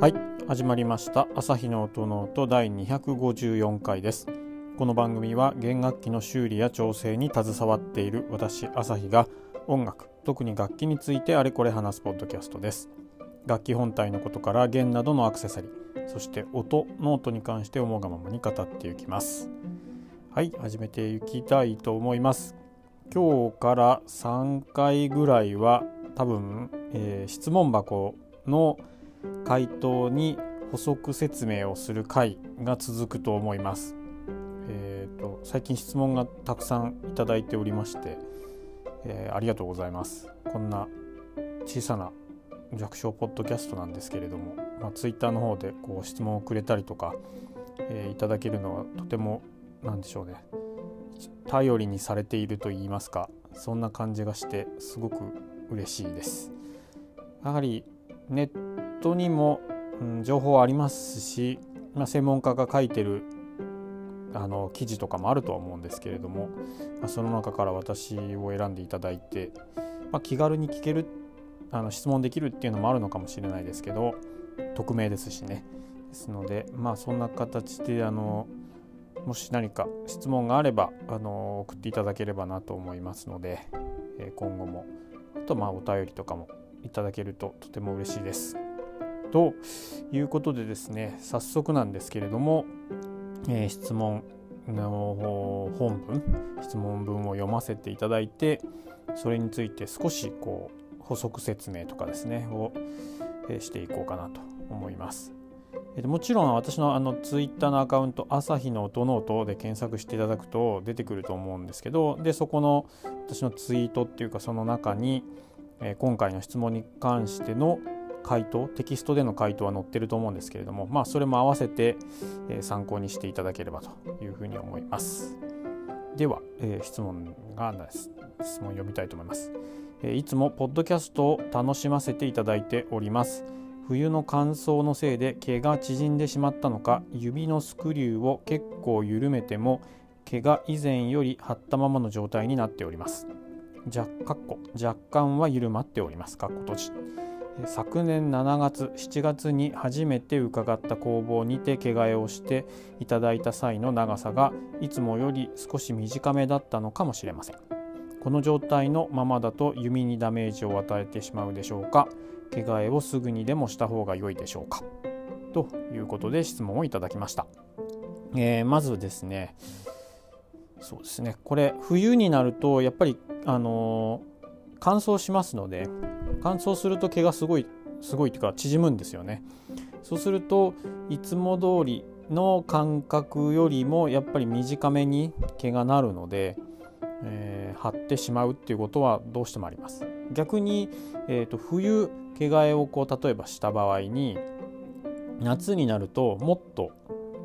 はい。始まりました。朝日の音ノート第254回です。この番組は弦楽器の修理や調整に携わっている私朝日が音楽特に楽器についてあれこれ話すポッドキャストです。楽器本体のことから弦などのアクセサリーそして音ノートに関して思うがままに語っていきます。はい。始めていきたいと思います。今日から3回ぐらいは多分、えー、質問箱の回答に補足説明をする回が続くと思います。えーと、最近質問がたくさんいただいておりまして、えー、ありがとうございます。こんな小さな弱小ポッドキャストなんですけれども、まあ、ツイッターの方でこう質問をくれたりとか、えー、いただけるのはとても何でしょうね頼りにされていると言いますかそんな感じがしてすごく嬉しいです。やはりネットにも、うん、情報ありますし、まあ、専門家が書いてるあの記事とかもあるとは思うんですけれども、まあ、その中から私を選んでいただいて、まあ、気軽に聞けるあの質問できるっていうのもあるのかもしれないですけど匿名ですしねですのでまあそんな形であのもし何か質問があればあの送っていただければなと思いますので、え今後もあとまあお便りとかもいただけるととても嬉しいです。ということでですね早速なんですけれども、えー、質問の本文質問文を読ませていただいてそれについて少しこう補足説明とかですねを、していこうかなと思います。もちろん私のあのツイッターのアカウント「朝日の音ノート」で検索していただくと出てくると思うんですけどでそこの私のツイートっていうかその中に、え今回の質問に関しての回答テキストでの回答は載ってると思うんですけれどもまあそれも合わせて、え参考にしていただければというふうに思います。では、えー、質問が質問読みたいと思います、えー、いつもポッドキャストを楽しませていただいております。冬の乾燥のせいで毛が縮んでしまったのか指のスクリューを結構緩めても毛が以前より張ったままの状態になっております。若干は緩まっております。かっこ閉じ。昨年7月7月に初めて伺った工房にて毛替えをしていただいた際の長さがいつもより少し短めだったのかもしれません。この状態のままだと弓にダメージを与えてしまうでしょうか。毛替えをすぐにでもした方が良いでしょうか。ということで質問をいただきました、えー、まずですねそうですね。これ冬になるとやっぱりあのー乾燥しますので乾燥すると毛がすごいすごいっていうか縮むんですよね。そうするといつも通りの間隔よりもやっぱり短めに毛がなるので、えー、張ってしまうっていうことはどうしてもあります。逆に、えーと、冬毛替えをこう例えばした場合に夏になるともっと、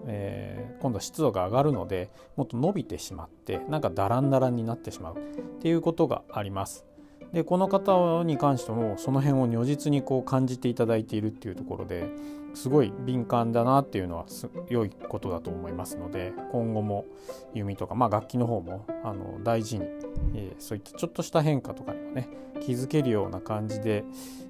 えー、今度は湿度が上がるのでもっと伸びてしまってなんかダランダランになってしまうっていうことがあります。でこの方に関してもその辺を如実にこう感じていただいているっていうところですごい敏感だなっていうのは良いことだと思いますので今後も弓とか、まあ、楽器の方もあの大事に、えー、そういったちょっとした変化とかにもね気づけるような感じで、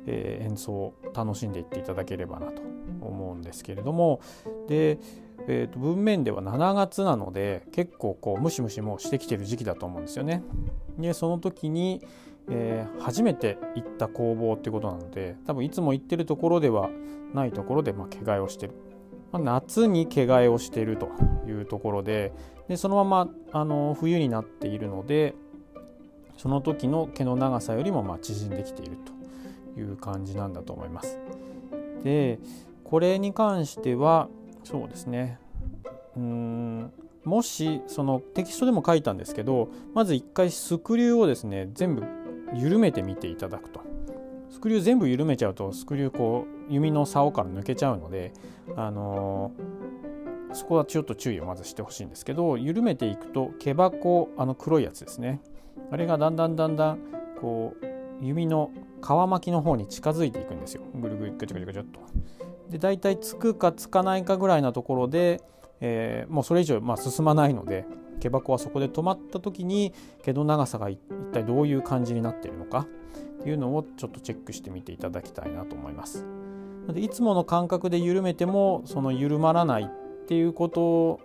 えー、演奏を楽しんでいっていただければなと思うんですけれどもでえー、と文面では7月なので結構こうムシムシもしてきてる時期だと思うんですよね。でその時に、えー、初めて行った工房ってことなので多分いつも行ってるところではないところで、まあ、毛替えをしてる、まあ、夏に毛替えをしているというところででそのままあの冬になっているのでその時の毛の長さよりもまあ縮んできているという感じなんだと思います。でこれに関してはそうですねうんもしそのテキストでも書いたんですけどまず一回スクリューをですね全部緩めてみていただくと。スクリュー全部緩めちゃうとスクリューこう弓の竿から抜けちゃうので、あのー、そこはちょっと注意をまずしてほしいんですけど緩めていくと毛箱あの黒いやつですね。あれがだんだんだんだんこう弓の皮巻きの方に近づいていくんですよ。ぐるぐるぐちゃぐちゃぐちゃっと。で大体つくかつかないかぐらいなところで、えー、もうそれ以上まあ進まないので毛箱はそこで止まった時に毛の長さが一体どういう感じになっているのか？っていうのをちょっとチェックしてみていただきたいなと思います。でいつもの感覚で緩めてもその緩まらないっていうこと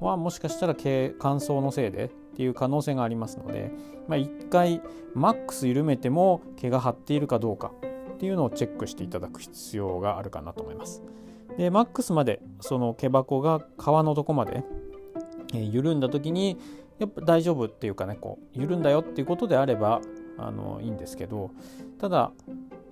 はもしかしたら乾燥のせいでっていう可能性がありますので、まあ、1回マックス緩めても毛が張っているかどうかっていうのをチェックしていただく必要があるかなと思います。でマックスまでその毛箱が皮のとこまで、え、緩んだ時にやっぱ大丈夫っていうかねこう緩んだよっていうことであればあのいいんですけどただ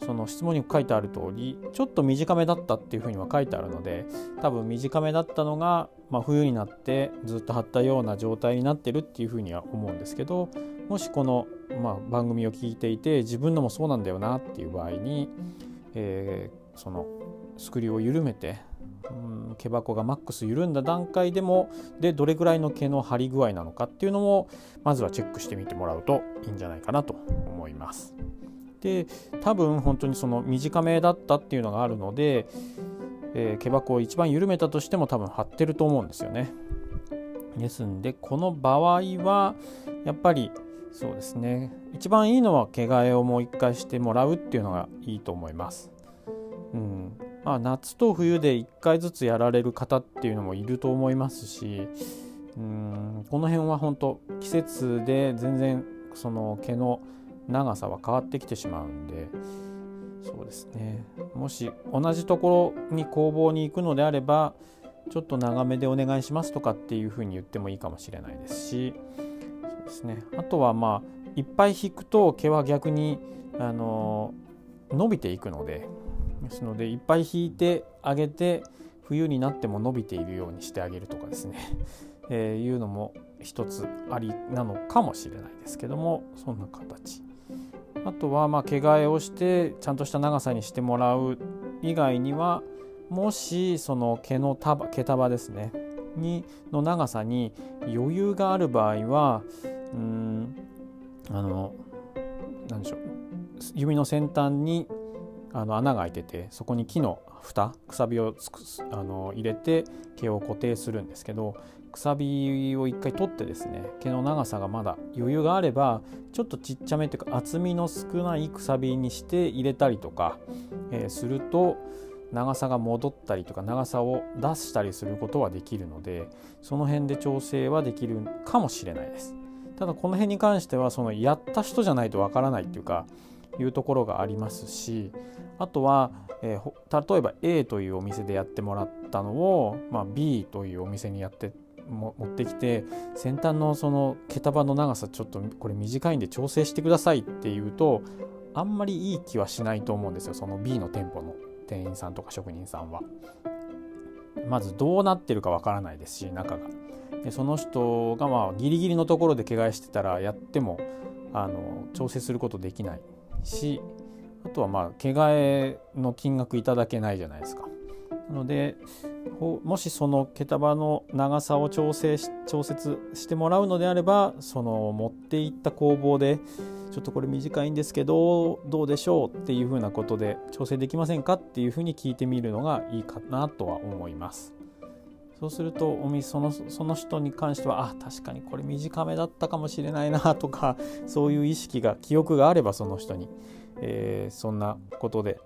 その質問に書いてある通りちょっと短めだったっていうふうには書いてあるので多分短めだったのが、まあ、冬になってずっと張ったような状態になってるっていうふうには思うんですけどもしこの、まあ、番組を聞いていて自分のもそうなんだよなっていう場合に、えー、そのスクリューを緩めてうん毛箱がマックス緩んだ段階でもでどれぐらいの毛の張り具合なのかっていうのもまずはチェックしてみてもらうといいんじゃないかなと思います。で多分本当にその短めだったっていうのがあるので、えー、毛箱を一番緩めたとしても多分張ってると思うんですよね。ですんでこの場合はやっぱりそうですね一番いいのは毛替えをもう一回してもらうっていうのがいいと思います。うんまあ、夏と冬で1回ずつやられる方っていうのもいると思いますしうんこの辺は本当季節で全然その毛の長さは変わってきてしまうんでそうですね。もし同じところに工房に行くのであればちょっと長めでお願いしますとかっていうふうに言ってもいいかもしれないですしそうですね。あとはまあいっぱい引くと毛は逆にあの伸びていくのでですのでいっぱい引いてあげて冬になっても伸びているようにしてあげるとかですね、えー、いうのも一つありなのかもしれないですけどもそんな形。あとはまあ毛替えをしてちゃんとした長さにしてもらう以外にはもしその毛の束毛束ですね。にの長さに余裕がある場合はうんあの何でしょう。指の先端にあの穴が開いててそこに木の蓋くさびをあの入れて毛を固定するんですけどくさびを一回取ってですね毛の長さがまだ余裕があればちょっとちっちゃめっていうか厚みの少ないくさびにして入れたりとか、えー、すると長さが戻ったりとか長さを出したりすることはできるのでその辺で調整はできるかもしれないです。ただこの辺に関してはそのやった人じゃないとわからないっていうかいうところがありますしあとは、えー、例えば A というお店でやってもらったのを、まあ、B というお店にやっても持ってきて先端のその毛束の長さちょっとこれ短いんで調整してくださいっていうとあんまりいい気はしないと思うんですよその B の店舗の店員さんとか職人さんは。まずどうなってるかわからないですし中が。でその人がまあギリギリのところで怪我してたらやってもあの調整することできないしあとはまあ毛替えの金額いただけないじゃないですか。なのでもしその毛束の長さを調整し調節してもらうのであればその持っていった工房でちょっとこれ短いんですけどどうでしょうっていうふうなことで調整できませんかっていうふうに聞いてみるのがいいかなとは思います。そうするとお店そのその人に関してはあ確かにこれ短めだったかもしれないなとか そういう意識が記憶があればその人に、えー、そんなことで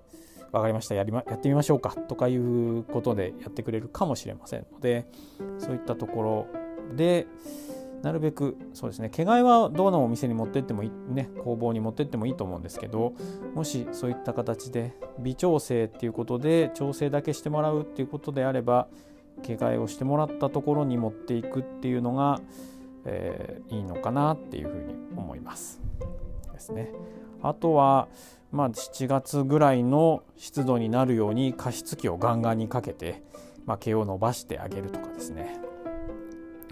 分かりましたやり、ま、やってみましょうかとかいうことでやってくれるかもしれませんのでそういったところでなるべくそうですね毛替えはどのお店に持ってってもいいね工房に持ってってもいいと思うんですけどもしそういった形で微調整っていうことで調整だけしてもらうっていうことであれば毛替えをしてもらったところに持っていくっていうのが、えー、いいのかなっていうふうに思いますですね。あとはまあ、7月ぐらいの湿度になるように加湿器をガンガンにかけて、まあ、毛を伸ばしてあげるとかですね。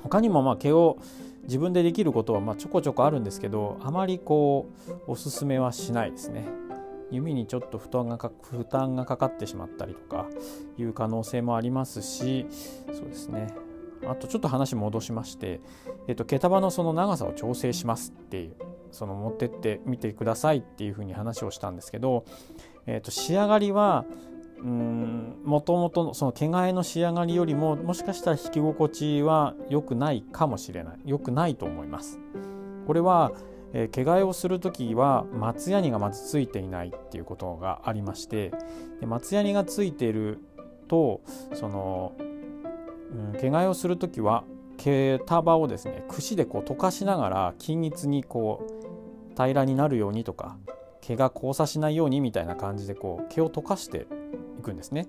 他にもまあ毛を自分でできることはまあちょこちょこあるんですけどあまりこうおすすめはしないですね。弓にちょっと負担がか負担がかかってしまったりとかいう可能性もありますしそうですねあとちょっと話戻しまして、えっと、毛束のその長さを調整しますっていうその持ってってみてくださいっていうふうに話をしたんですけど、えー、と仕上がりはもともとのその毛替えの仕上がりよりももしかしたら引き心地は良くないかもしれない良くないと思います。これはえー、毛替えをする時は松ヤニがまずついていないっていうことがありましてで松ヤニがついているとその、うん、毛替えをする時は毛束をですね櫛でこう溶かしながら均一にこう平らになるようにとか毛が交差しないようにみたいな感じでこう毛を溶かしていくんですね。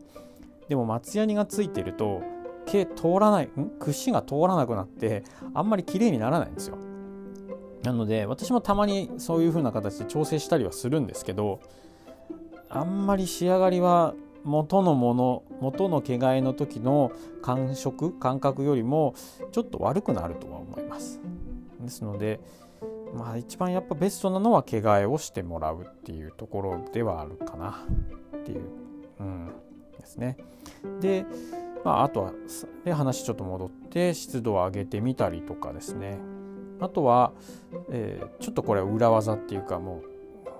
でも松ヤニがついてると毛通らないん？櫛が通らなくなってあんまり綺麗にならないんですよ。なので私もたまにそういう風な形で調整したりはするんですけどあんまり仕上がりは元のもの元の毛替えの時の感触感覚よりもちょっと悪くなるとは思います。ですのでまあ一番やっぱベストなのは毛替えをしてもらうっていうところではあるかなっていう、うん、ですね。で、まあ、あとはで話ちょっと戻って湿度を上げてみたりとかですねあとは、えー、ちょっとこれは裏技っていうかも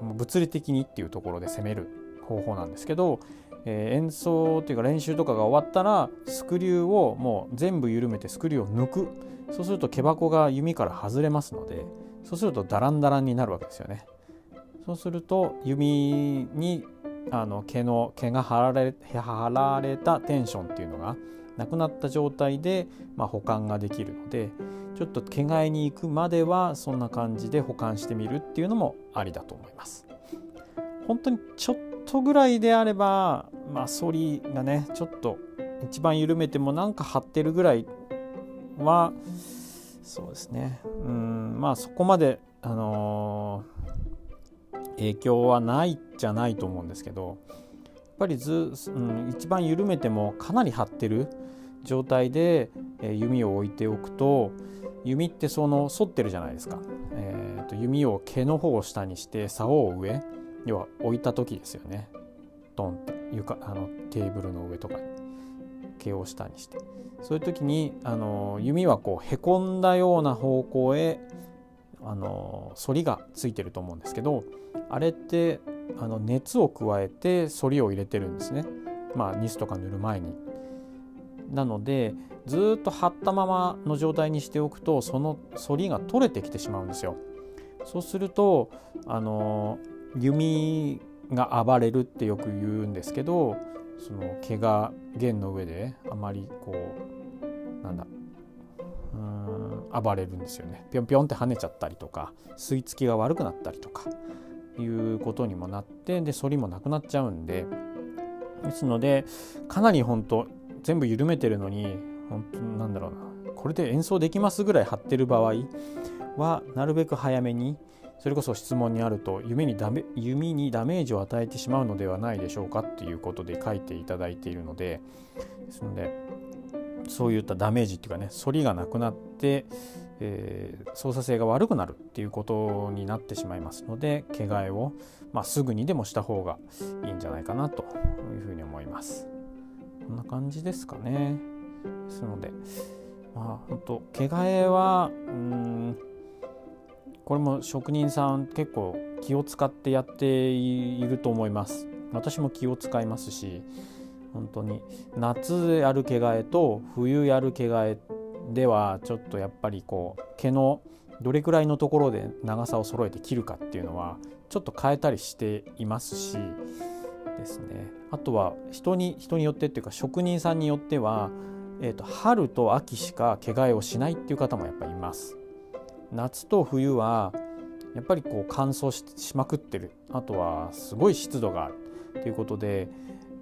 う物理的にっていうところで攻める方法なんですけど、えー、演奏っていうか練習とかが終わったらスクリューをもう全部緩めてスクリューを抜く。そうすると毛箱が弓から外れますのでそうするとダランダランになるわけですよね。そうすると弓にあの毛の毛が張られ張られたテンションっていうのがなくなった状態で、まあ、保管ができるのでちょっと毛替えに行くまではそんな感じで保管してみるっていうのもありだと思います。本当にちょっとぐらいであれば、まあ、反りがねちょっと一番緩めてもなんか張ってるぐらいはそうですねうんまあそこまであのー、影響はないじゃないと思うんですけどやっぱりず、うん、一番緩めてもかなり張ってる状態で、え、弓を置いておくと弓ってその反ってるじゃないですか、えーと、弓を毛の方を下にして竿を上要は置いた時ですよね。ドンって。床あのテーブルの上とかに。毛を下にして。そういう時にあの弓はこうへこんだような方向へあの反りがついてると思うんですけどあれってあの熱を加えて反りを入れてるんですね。まあニスとか塗る前に。なのでずっと張ったままの状態にしておくとその反りが取れてきてしまうんですよ。そうするとあの弓が暴れるってよく言うんですけどその毛が弦の上であまりこうなんだうん暴れるんですよねぴょんぴょんって跳ねちゃったりとか吸い付きが悪くなったりとかいうことにもなってで反りもなくなっちゃうんでですのでかなり本当全部緩めてるのに本当なんだろうなこれで演奏できますぐらい張ってる場合はなるべく早めにそれこそ質問にあると弓にダメ弓にダメージを与えてしまうのではないでしょうかっていうことで書いていただいているのでですのでそういったダメージっていうかね反りがなくなって、えー、操作性が悪くなるっていうことになってしまいますので毛替えを、まあ、すぐにでもした方がいいんじゃないかなというふうに思います。こんな感じですかね。ですのでまあ本当毛替えはうんこれも職人さん結構気を使ってやっていると思います私も気を使いますし本当に夏やる毛替えと冬やる毛替えではちょっとやっぱりこう毛のどれくらいのところで長さを揃えて切るかっていうのはちょっと変えたりしていますしですね。あとは人に人によってっていうか職人さんによっては、えーと春と秋しか毛替えをしないっていう方もやっぱいます。夏と冬はやっぱりこう乾燥しまくってる。あとはすごい湿度がある。ということで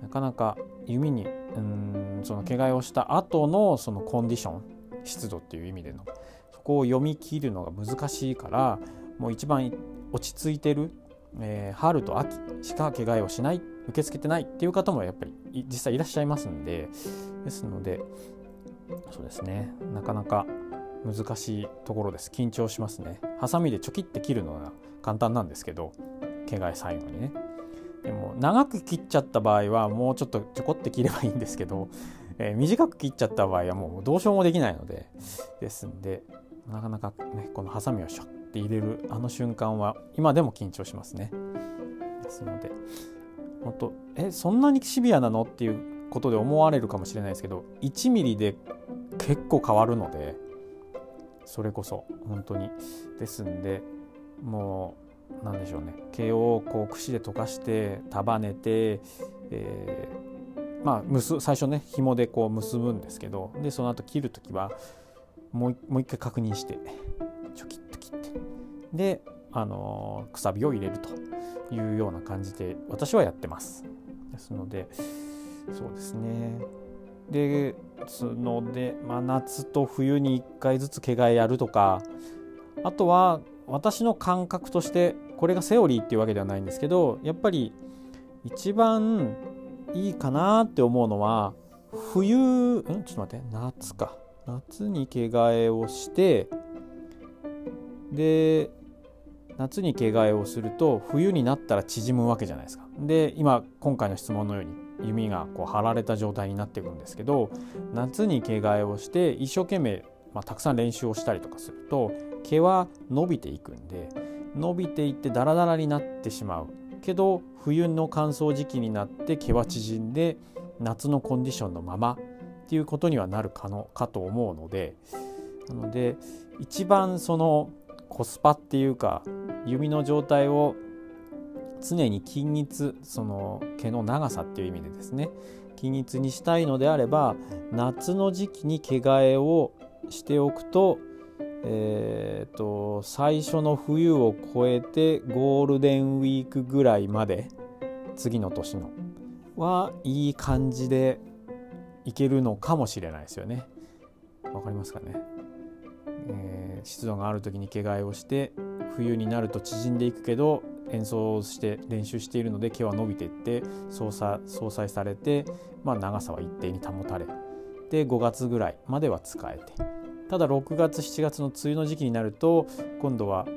なかなか弓にうんその毛替えをした後のそのコンディション湿度っていう意味でのそこを読み切るのが難しいからもう一番落ち着いてる、えー、春と秋しか毛替えをしない受け付けてないっていう方もやっぱり実際いらっしゃいますんでですのでそうですね。なかなか難しいところです。緊張しますね。ハサミでチョキって切るのは簡単なんですけど毛替え最後にね。でも長く切っちゃった場合はもうちょっとちょこって切ればいいんですけど、えー、短く切っちゃった場合はもうどうしようもできないのでですんでなかなかねこのハサミをシャッて入れるあの瞬間は今でも緊張しますね。ですので本当えそんなにシビアなの？っていうことで思われるかもしれないですけど1ミリで結構変わるのでそれこそ本当に。ですんでもうなんでしょうね。毛をこう串で溶かして束ねて、えー、まあ結最初ね紐でこう結ぶんですけどでその後切る時はもうもう一回確認してチョキッと。であのー、くさびを入れるというような感じで私はやってます。ですのでそうですねですので、まあ、夏と冬に1回ずつ毛替えやるとかあとは私の感覚としてこれがセオリーっていうわけではないんですけどやっぱり一番いいかなって思うのは冬んちょっと待って夏か夏に毛替えをしてで夏に毛替えをすると冬になったら縮むわけじゃないですか。で今今回の質問のように弓がこう張られた状態になっていくんですけど夏に毛替えをして一生懸命、まあ、たくさん練習をしたりとかすると毛は伸びていくんで伸びていってダラダラになってしまうけど冬の乾燥時期になって毛は縮んで夏のコンディションのままっていうことにはなるかのかと思うのでなので一番そのコスパっていうか弓の状態を常に均一その毛の長さっていう意味でですね均一にしたいのであれば夏の時期に毛替えをしておくと,、えーと、最初の冬を越えてゴールデンウィークぐらいまで次の年のはいい感じでいけるのかもしれないですよね。わかりますかね、えー、湿度がある時に毛替えをして冬になると縮んでいくけど演奏して練習しているので毛は伸びていって相殺相殺されて、まあ、長さは一定に保たれで5月ぐらいまでは使えて。ただ6月7月の梅雨の時期になると今度は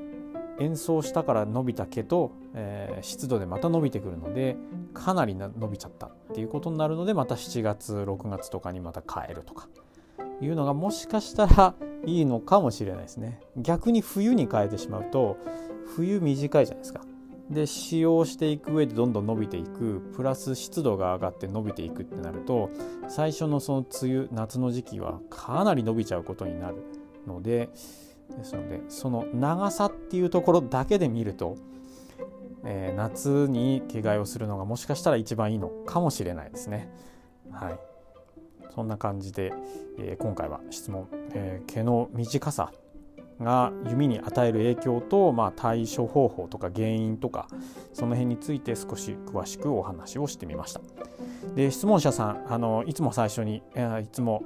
演奏したから伸びた毛と、えー、湿度でまた伸びてくるのでかなり伸びちゃったっていうことになるのでまた7月6月とかにまた変えるとか。いうのがもしかしたらいいのかもしれないですね。逆に冬に変えてしまうと冬短いじゃないですか。で使用していく上でどんどん伸びていくプラス湿度が上がって伸びていくってなると最初のその梅雨夏の時期はかなり伸びちゃうことになるのでですのでその長さっていうところだけで見ると、えー、夏に着替えをするのがもしかしたら一番いいのかもしれないですね。はい。そんな感じで、えー、今回は質問、えー、毛の短さが弓に与える影響と、まあ、対処方法とか原因とかその辺について少し詳しくお話をしてみました。で質問者さんあのいつも最初に、えー、いつも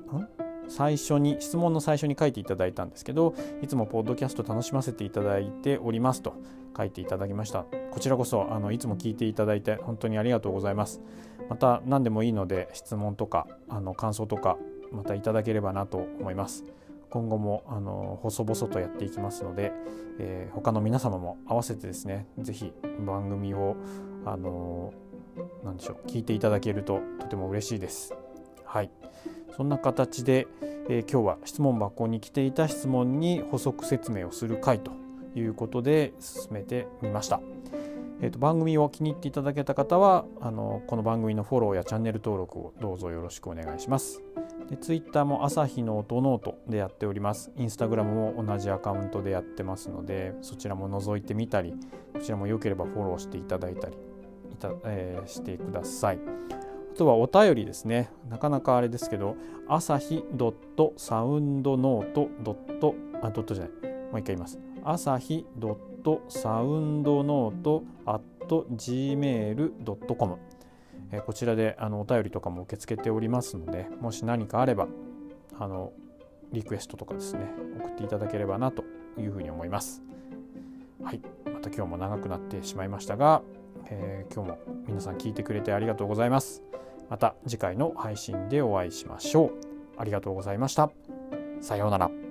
最初に質問の最初に書いていただいたんですけどいつもポッドキャスト楽しませていただいておりますと書いていただきました。こちらこそあのいつも聞いていただいて本当にありがとうございます。また何でもいいので質問とかあの感想とかまたいただければなと思います。今後もあの細々とやっていきますので、えー、他の皆様も合わせてですね是非番組をあの何でしょう聞いていただけるととても嬉しいです。はい。そんな形で、えー、今日は質問箱に来ていた質問に補足説明をする回ということで進めてみました。えーと、番組を気に入っていただけた方はあのこの番組のフォローやチャンネル登録をどうぞよろしくお願いします。で Twitter も朝日の音ノートでやっております。インスタグラムも同じアカウントでやってますのでそちらも覗いてみたりこちらも良ければフォローしていただいたりいた、えー、してください。あとはお便りですね。なかなかあれですけど、朝日ドットサウンドノートドットあドットじゃない。もう一回言います。朝日ドットサウンドノートアット gmail.com こちらであのお便りとかも受け付けておりますのでもし何かあればあのリクエストとかですね送っていただければなというふうに思います。はい。また今日も長くなってしまいましたが、えー、今日も皆さん聞いてくれてありがとうございます。また次回の配信でお会いしましょう。ありがとうございました。さようなら。